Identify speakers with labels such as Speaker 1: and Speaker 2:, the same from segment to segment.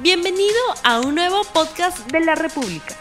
Speaker 1: Bienvenido a un nuevo podcast de la República.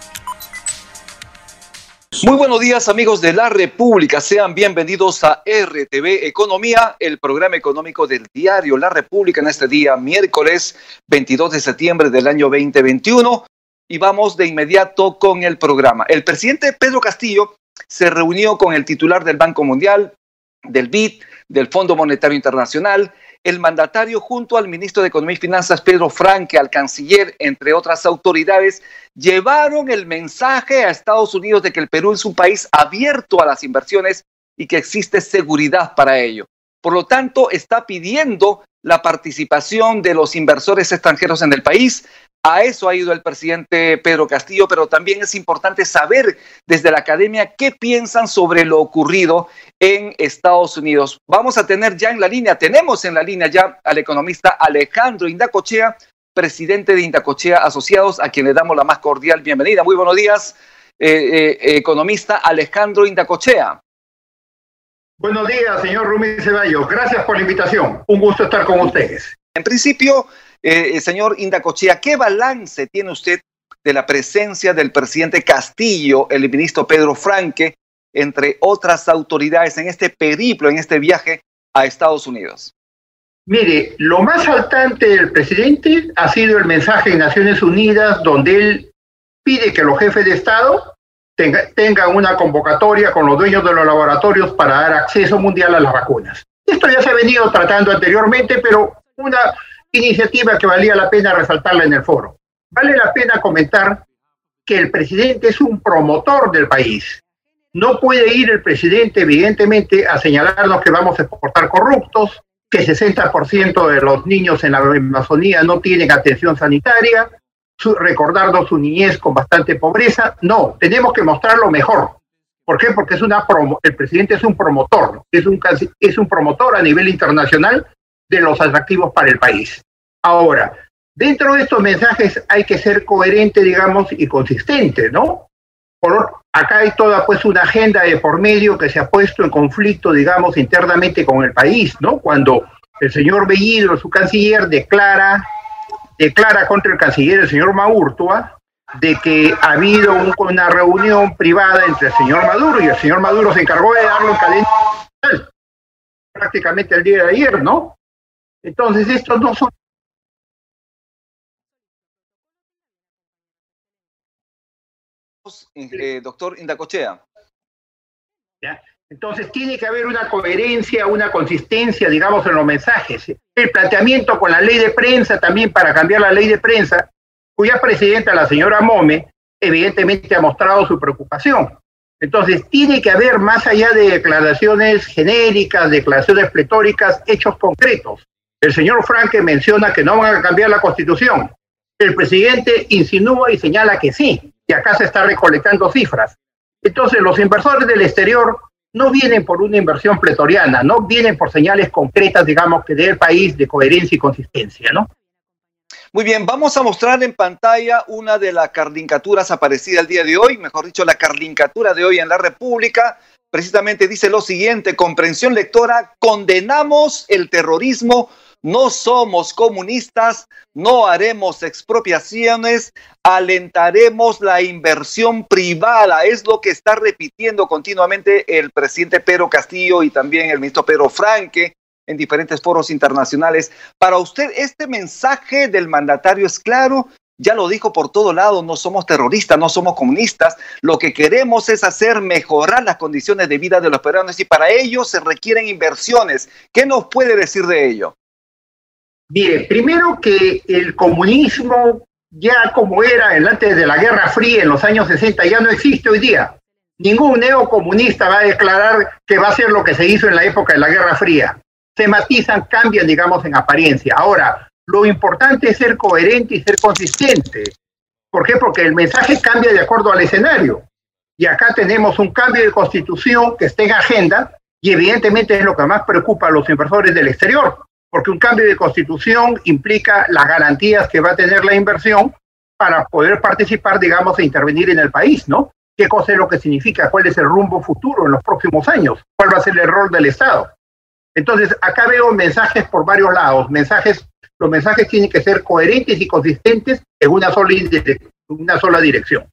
Speaker 2: Muy buenos días amigos de la República, sean bienvenidos a RTV Economía, el programa económico del diario La República en este día miércoles 22 de septiembre del año 2021 y vamos de inmediato con el programa. El presidente Pedro Castillo se reunió con el titular del Banco Mundial, del BID, del Fondo Monetario Internacional, el mandatario junto al ministro de Economía y Finanzas, Pedro Franque, al canciller, entre otras autoridades, llevaron el mensaje a Estados Unidos de que el Perú es un país abierto a las inversiones y que existe seguridad para ello. Por lo tanto, está pidiendo la participación de los inversores extranjeros en el país, a eso ha ido el presidente Pedro Castillo, pero también es importante saber desde la academia qué piensan sobre lo ocurrido en Estados Unidos. Vamos a tener ya en la línea, tenemos en la línea ya al economista Alejandro Indacochea, presidente de Indacochea Asociados, a quien le damos la más cordial bienvenida. Muy buenos días, eh, eh, economista Alejandro Indacochea.
Speaker 3: Buenos días, señor Rumi Ceballos. Gracias por la invitación. Un gusto estar con ustedes.
Speaker 2: En principio, eh, señor Indacochea, ¿qué balance tiene usted de la presencia del presidente Castillo, el ministro Pedro Franque, entre otras autoridades en este periplo, en este viaje a Estados Unidos?
Speaker 3: Mire, lo más saltante del presidente ha sido el mensaje de Naciones Unidas donde él pide que los jefes de Estado tengan una convocatoria con los dueños de los laboratorios para dar acceso mundial a las vacunas. Esto ya se ha venido tratando anteriormente, pero una iniciativa que valía la pena resaltarla en el foro. Vale la pena comentar que el presidente es un promotor del país. No puede ir el presidente, evidentemente, a señalarnos que vamos a exportar corruptos, que 60% de los niños en la Amazonía no tienen atención sanitaria, recordarnos su niñez con bastante pobreza. No, tenemos que mostrar lo mejor. ¿Por qué? Porque es una el presidente es un promotor, es un, es un promotor a nivel internacional de los atractivos para el país. Ahora, dentro de estos mensajes hay que ser coherente, digamos, y consistente, ¿no? Por, acá hay toda pues una agenda de por medio que se ha puesto en conflicto, digamos, internamente con el país, ¿no? Cuando el señor Bellido, su canciller, declara, declara contra el canciller, el señor Maurtua, de que ha habido una reunión privada entre el señor Maduro y el señor Maduro se encargó de darlo en cadena prácticamente el día de ayer, ¿no? Entonces, estos no son
Speaker 2: eh, doctor Indacochea.
Speaker 3: Entonces tiene que haber una coherencia, una consistencia, digamos, en los mensajes. El planteamiento con la ley de prensa también para cambiar la ley de prensa, cuya presidenta, la señora Mome, evidentemente ha mostrado su preocupación. Entonces tiene que haber, más allá de declaraciones genéricas, declaraciones pletóricas, hechos concretos. El señor Franke menciona que no van a cambiar la constitución. El presidente insinúa y señala que sí, y acá se está recolectando cifras. Entonces, los inversores del exterior no vienen por una inversión pletoriana, no vienen por señales concretas, digamos, que del país de coherencia y consistencia, ¿no?
Speaker 2: Muy bien, vamos a mostrar en pantalla una de las carlincaturas aparecida el día de hoy, mejor dicho, la carlincatura de hoy en la República. Precisamente dice lo siguiente, comprensión lectora, condenamos el terrorismo no somos comunistas, no haremos expropiaciones, alentaremos la inversión privada. Es lo que está repitiendo continuamente el presidente Pedro Castillo y también el ministro Pedro Franque en diferentes foros internacionales. Para usted, este mensaje del mandatario es claro. Ya lo dijo por todo lado, no somos terroristas, no somos comunistas. Lo que queremos es hacer mejorar las condiciones de vida de los peruanos y para ello se requieren inversiones. ¿Qué nos puede decir de ello?
Speaker 3: Mire, primero que el comunismo, ya como era antes de la Guerra Fría en los años 60, ya no existe hoy día. Ningún neocomunista va a declarar que va a ser lo que se hizo en la época de la Guerra Fría. Se matizan, cambian, digamos, en apariencia. Ahora, lo importante es ser coherente y ser consistente. ¿Por qué? Porque el mensaje cambia de acuerdo al escenario. Y acá tenemos un cambio de constitución que esté en agenda y evidentemente es lo que más preocupa a los inversores del exterior porque un cambio de constitución implica las garantías que va a tener la inversión para poder participar, digamos, e intervenir en el país, ¿no? ¿Qué cosa es lo que significa? ¿Cuál es el rumbo futuro en los próximos años? ¿Cuál va a ser el rol del Estado? Entonces, acá veo mensajes por varios lados, mensajes los mensajes tienen que ser coherentes y consistentes en una sola, una sola dirección.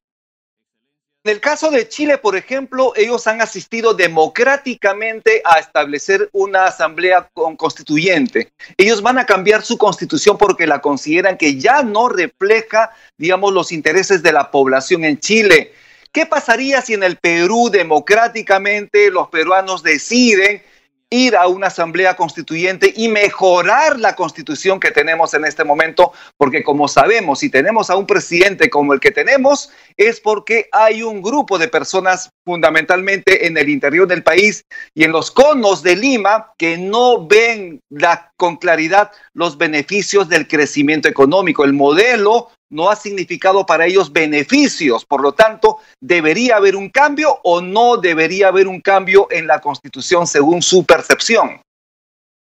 Speaker 2: En el caso de Chile, por ejemplo, ellos han asistido democráticamente a establecer una asamblea constituyente. Ellos van a cambiar su constitución porque la consideran que ya no refleja, digamos, los intereses de la población en Chile. ¿Qué pasaría si en el Perú democráticamente los peruanos deciden ir a una asamblea constituyente y mejorar la constitución que tenemos en este momento, porque como sabemos, si tenemos a un presidente como el que tenemos, es porque hay un grupo de personas fundamentalmente en el interior del país y en los conos de Lima que no ven la, con claridad los beneficios del crecimiento económico. El modelo no ha significado para ellos beneficios. Por lo tanto, ¿debería haber un cambio o no debería haber un cambio en la Constitución según su percepción?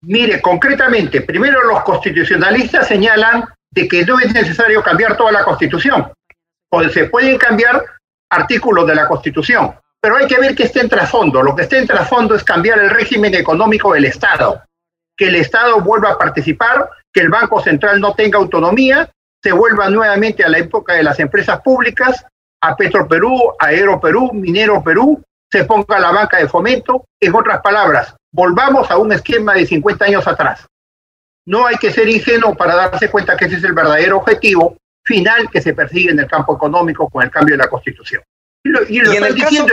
Speaker 3: Mire, concretamente, primero los constitucionalistas señalan de que no es necesario cambiar toda la Constitución, o se pueden cambiar artículos de la Constitución, pero hay que ver qué está en trasfondo. Lo que está en trasfondo es cambiar el régimen económico del Estado, que el Estado vuelva a participar, que el Banco Central no tenga autonomía se vuelva nuevamente a la época de las empresas públicas, a Petro Perú, a Aero Perú, Minero Perú, se ponga la banca de fomento. En otras palabras, volvamos a un esquema de 50 años atrás. No hay que ser ingenuo para darse cuenta que ese es el verdadero objetivo final que se persigue en el campo económico con el cambio de la Constitución.
Speaker 2: Y lo, y en el caso,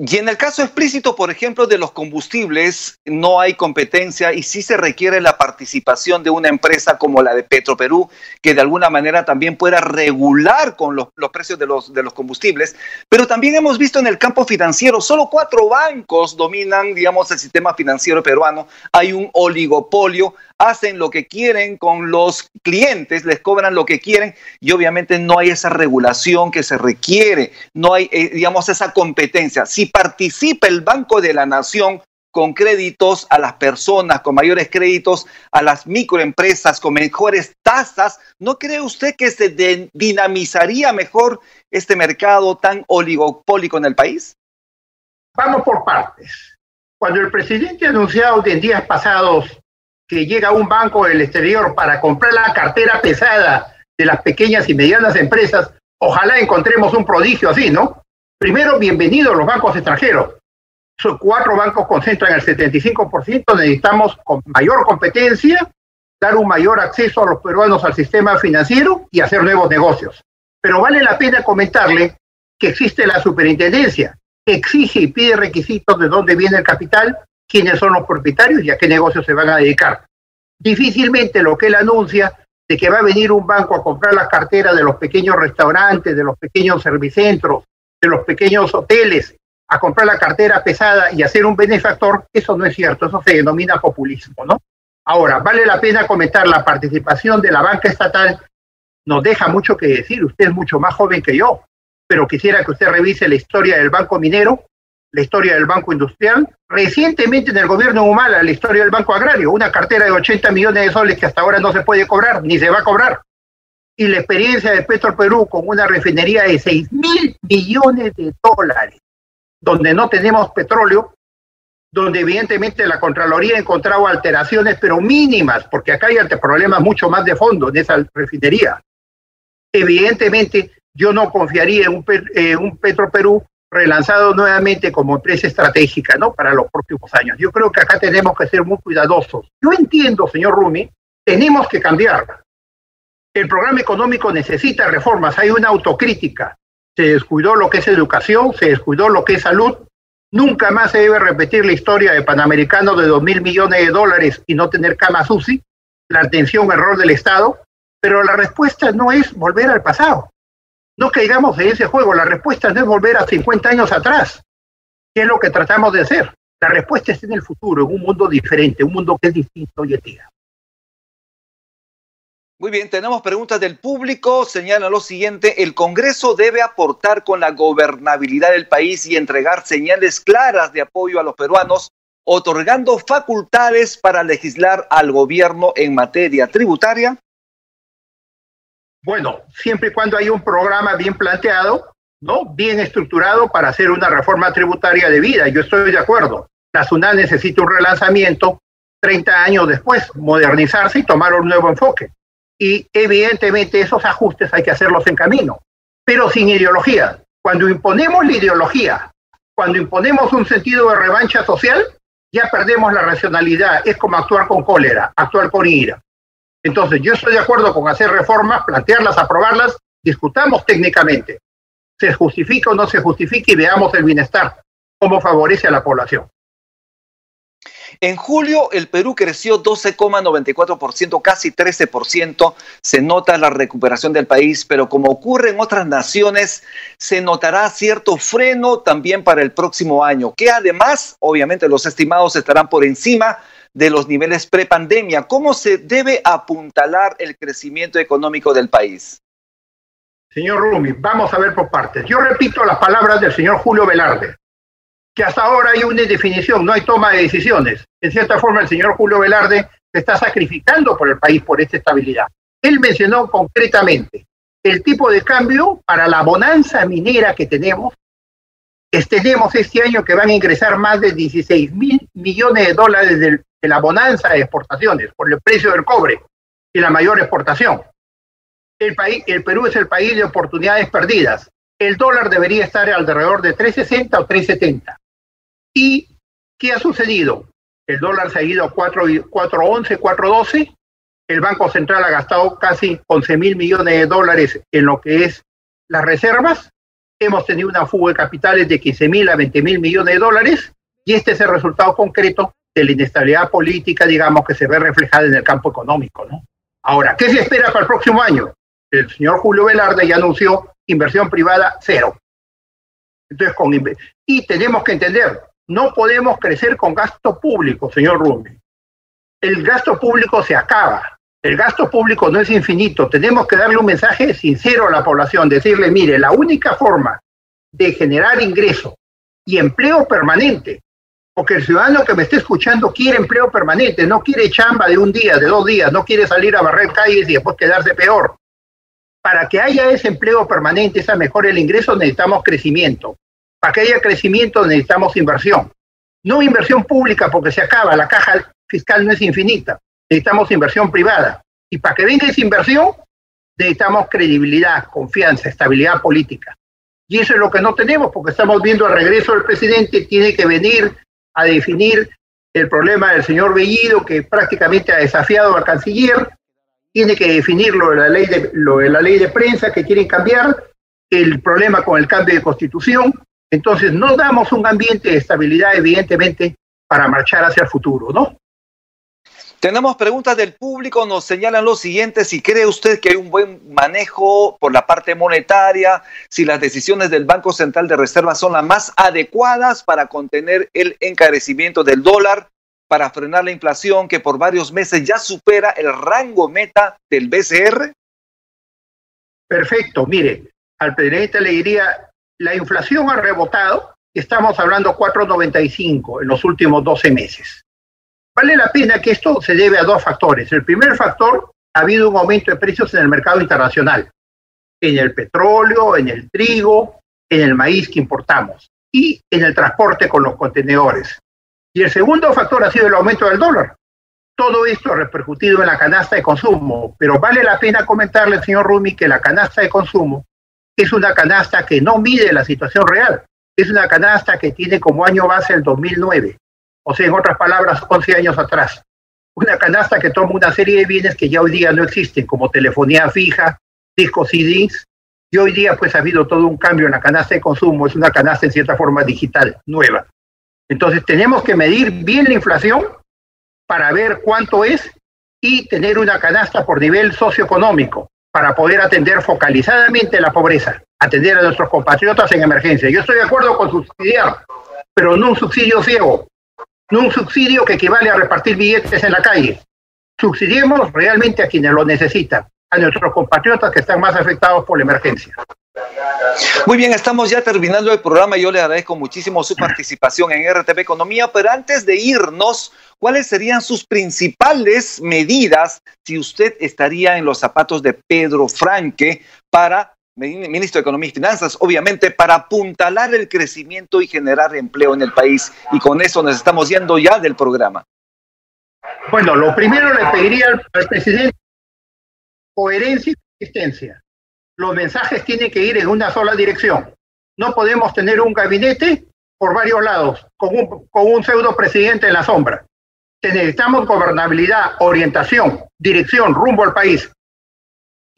Speaker 2: y en el caso explícito, por ejemplo, de los combustibles, no hay competencia y sí se requiere la participación de una empresa como la de Petroperú, que de alguna manera también pueda regular con los, precios de los, de los combustibles. Pero también hemos visto en el campo financiero, solo cuatro bancos dominan, digamos, el sistema financiero peruano. Hay un oligopolio hacen lo que quieren con los clientes, les cobran lo que quieren y obviamente no hay esa regulación que se requiere, no hay, eh, digamos, esa competencia. Si participa el Banco de la Nación con créditos a las personas, con mayores créditos a las microempresas, con mejores tasas, ¿no cree usted que se dinamizaría mejor este mercado tan oligopólico en el país?
Speaker 3: Vamos por partes. Cuando el presidente ha anunciado en días pasados que llega a un banco del exterior para comprar la cartera pesada de las pequeñas y medianas empresas, ojalá encontremos un prodigio así, ¿no? Primero, bienvenidos los bancos extranjeros. Son cuatro bancos concentran el 75%, necesitamos con mayor competencia, dar un mayor acceso a los peruanos al sistema financiero y hacer nuevos negocios. Pero vale la pena comentarle que existe la superintendencia, que exige y pide requisitos de dónde viene el capital quiénes son los propietarios y a qué negocios se van a dedicar. Difícilmente lo que él anuncia de que va a venir un banco a comprar las carteras de los pequeños restaurantes, de los pequeños servicentros, de los pequeños hoteles, a comprar la cartera pesada y hacer un benefactor, eso no es cierto, eso se denomina populismo, ¿no? Ahora, vale la pena comentar la participación de la banca estatal, nos deja mucho que decir, usted es mucho más joven que yo, pero quisiera que usted revise la historia del Banco Minero, la historia del Banco Industrial, recientemente en el gobierno Humala, la historia del Banco Agrario, una cartera de 80 millones de soles que hasta ahora no se puede cobrar, ni se va a cobrar. Y la experiencia de Petro Perú con una refinería de 6 mil millones de dólares, donde no tenemos petróleo, donde evidentemente la Contraloría ha encontrado alteraciones, pero mínimas, porque acá hay problemas mucho más de fondo en esa refinería. Evidentemente, yo no confiaría en un, eh, un Petro Perú relanzado nuevamente como empresa estratégica ¿no? para los próximos años. Yo creo que acá tenemos que ser muy cuidadosos. Yo entiendo, señor Rumi, tenemos que cambiar. El programa económico necesita reformas, hay una autocrítica. Se descuidó lo que es educación, se descuidó lo que es salud. Nunca más se debe repetir la historia de Panamericano de dos mil millones de dólares y no tener cama UCI, la atención, error del Estado. Pero la respuesta no es volver al pasado. No caigamos en ese juego. La respuesta no es volver a 50 años atrás. ¿Qué es lo que tratamos de hacer? La respuesta está en el futuro, en un mundo diferente, un mundo que es distinto hoy en día.
Speaker 2: Muy bien, tenemos preguntas del público. Señala lo siguiente, el Congreso debe aportar con la gobernabilidad del país y entregar señales claras de apoyo a los peruanos, otorgando facultades para legislar al gobierno en materia tributaria.
Speaker 3: Bueno, siempre y cuando hay un programa bien planteado, ¿no? Bien estructurado para hacer una reforma tributaria de vida. Yo estoy de acuerdo. La SUNAT necesita un relanzamiento, 30 años después, modernizarse y tomar un nuevo enfoque. Y evidentemente esos ajustes hay que hacerlos en camino, pero sin ideología. Cuando imponemos la ideología, cuando imponemos un sentido de revancha social, ya perdemos la racionalidad. Es como actuar con cólera, actuar con ira. Entonces, yo estoy de acuerdo con hacer reformas, plantearlas, aprobarlas, discutamos técnicamente. Se justifica o no se justifica y veamos el bienestar, cómo favorece a la población.
Speaker 2: En julio el Perú creció 12,94%, casi 13%. Se nota la recuperación del país, pero como ocurre en otras naciones, se notará cierto freno también para el próximo año, que además, obviamente, los estimados estarán por encima de los niveles prepandemia. ¿Cómo se debe apuntalar el crecimiento económico del país?
Speaker 3: Señor Rumi, vamos a ver por partes. Yo repito las palabras del señor Julio Velarde que hasta ahora hay una indefinición, no hay toma de decisiones. En cierta forma, el señor Julio Velarde se está sacrificando por el país por esta estabilidad. Él mencionó concretamente el tipo de cambio para la bonanza minera que tenemos. tenemos este año que van a ingresar más de 16 mil millones de dólares de, de la bonanza de exportaciones por el precio del cobre y la mayor exportación. El, país, el Perú es el país de oportunidades perdidas. El dólar debería estar alrededor de 3.60 o 3.70. ¿Y qué ha sucedido? El dólar se ha ido a 4.11, 4.12. El Banco Central ha gastado casi 11 mil millones de dólares en lo que es las reservas. Hemos tenido una fuga de capitales de 15 mil a 20 mil millones de dólares. Y este es el resultado concreto de la inestabilidad política, digamos, que se ve reflejada en el campo económico. ¿no? Ahora, ¿qué se espera para el próximo año? El señor Julio Velarde ya anunció inversión privada cero. Entonces, con y tenemos que entender, no podemos crecer con gasto público, señor Rumi. El gasto público se acaba. El gasto público no es infinito. Tenemos que darle un mensaje sincero a la población, decirle, mire, la única forma de generar ingreso y empleo permanente, porque el ciudadano que me esté escuchando quiere empleo permanente, no quiere chamba de un día, de dos días, no quiere salir a barrer calles y después quedarse peor. Para que haya ese empleo permanente, esa mejora el ingreso, necesitamos crecimiento. Para que haya crecimiento necesitamos inversión. No inversión pública porque se acaba, la caja fiscal no es infinita. Necesitamos inversión privada. Y para que venga esa inversión, necesitamos credibilidad, confianza, estabilidad política. Y eso es lo que no tenemos porque estamos viendo el regreso del presidente, tiene que venir a definir el problema del señor Bellido, que prácticamente ha desafiado al canciller, tiene que definir lo de la ley de, lo de, la ley de prensa que quieren cambiar, el problema con el cambio de constitución, entonces, no damos un ambiente de estabilidad, evidentemente, para marchar hacia el futuro, ¿no?
Speaker 2: Tenemos preguntas del público, nos señalan lo siguiente, si cree usted que hay un buen manejo por la parte monetaria, si las decisiones del Banco Central de Reserva son las más adecuadas para contener el encarecimiento del dólar, para frenar la inflación que por varios meses ya supera el rango meta del BCR.
Speaker 3: Perfecto, mire, al presidente le diría, la inflación ha rebotado, estamos hablando 4,95 en los últimos 12 meses. Vale la pena que esto se debe a dos factores. El primer factor, ha habido un aumento de precios en el mercado internacional, en el petróleo, en el trigo, en el maíz que importamos y en el transporte con los contenedores. Y el segundo factor ha sido el aumento del dólar. Todo esto ha repercutido en la canasta de consumo, pero vale la pena comentarle, señor Rumi, que la canasta de consumo es una canasta que no mide la situación real, es una canasta que tiene como año base el 2009, o sea, en otras palabras, 11 años atrás. Una canasta que toma una serie de bienes que ya hoy día no existen, como telefonía fija, discos CDs, y hoy día pues ha habido todo un cambio en la canasta de consumo, es una canasta en cierta forma digital, nueva. Entonces tenemos que medir bien la inflación para ver cuánto es y tener una canasta por nivel socioeconómico para poder atender focalizadamente la pobreza, atender a nuestros compatriotas en emergencia. Yo estoy de acuerdo con subsidiar, pero no un subsidio ciego, no un subsidio que equivale a repartir billetes en la calle. Subsidiemos realmente a quienes lo necesitan, a nuestros compatriotas que están más afectados por la emergencia.
Speaker 2: Muy bien, estamos ya terminando el programa. Yo le agradezco muchísimo su participación en RTV Economía, pero antes de irnos, ¿cuáles serían sus principales medidas si usted estaría en los zapatos de Pedro Franque para, ministro de Economía y Finanzas, obviamente, para apuntalar el crecimiento y generar empleo en el país? Y con eso nos estamos yendo ya del programa.
Speaker 3: Bueno, lo primero le pediría al, presidente coherencia y consistencia. Los mensajes tienen que ir en una sola dirección. No podemos tener un gabinete por varios lados, con un, con un pseudo presidente en la sombra. Necesitamos gobernabilidad, orientación, dirección, rumbo al país.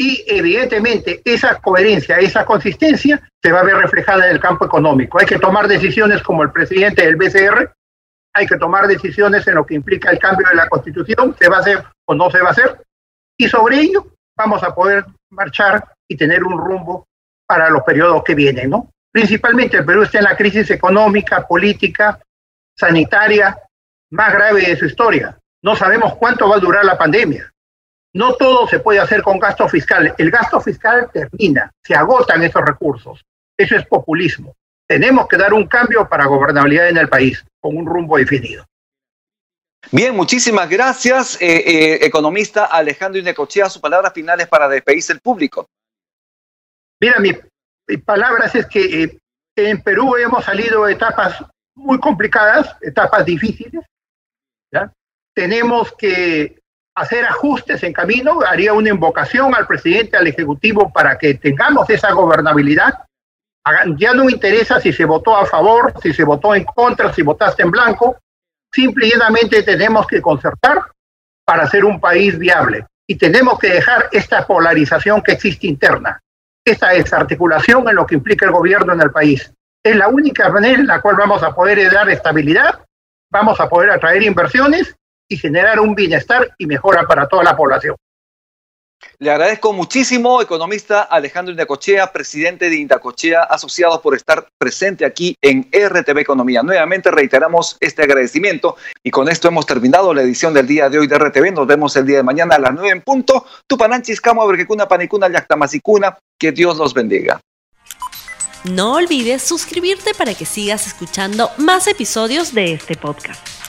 Speaker 3: Y evidentemente esa coherencia, esa consistencia se va a ver reflejada en el campo económico. Hay que tomar decisiones como el presidente del BCR, hay que tomar decisiones en lo que implica el cambio de la constitución, se va a hacer o no se va a hacer, y sobre ello vamos a poder marchar y tener un rumbo para los periodos que vienen, ¿no? Principalmente el Perú está en la crisis económica, política, sanitaria más grave de su historia. No sabemos cuánto va a durar la pandemia. No todo se puede hacer con gasto fiscal. El gasto fiscal termina, se agotan esos recursos. Eso es populismo. Tenemos que dar un cambio para gobernabilidad en el país, con un rumbo definido.
Speaker 2: Bien, muchísimas gracias, eh, eh, economista Alejandro Inecochea. Sus palabras finales para despedirse el público.
Speaker 3: Mira, mi, palabras es que eh, en Perú hemos salido de etapas muy complicadas, etapas difíciles. Tenemos que hacer ajustes en camino. Haría una invocación al presidente, al ejecutivo, para que tengamos esa gobernabilidad. Ya no interesa si se votó a favor, si se votó en contra, si votaste en blanco. Simple y tenemos que concertar para ser un país viable. Y tenemos que dejar esta polarización que existe interna esta desarticulación en lo que implica el gobierno en el país. Es la única manera en la cual vamos a poder dar estabilidad, vamos a poder atraer inversiones y generar un bienestar y mejora para toda la población.
Speaker 2: Le agradezco muchísimo, economista Alejandro Indacochea, presidente de Indacochea Asociados, por estar presente aquí en RTV Economía. Nuevamente reiteramos este agradecimiento y con esto hemos terminado la edición del día de hoy de RTV. Nos vemos el día de mañana a las nueve en punto. Tupananchis, Camo, Berquecuna, Panicuna, Yactamasicuna. Que Dios los bendiga.
Speaker 1: No olvides suscribirte para que sigas escuchando más episodios de este podcast.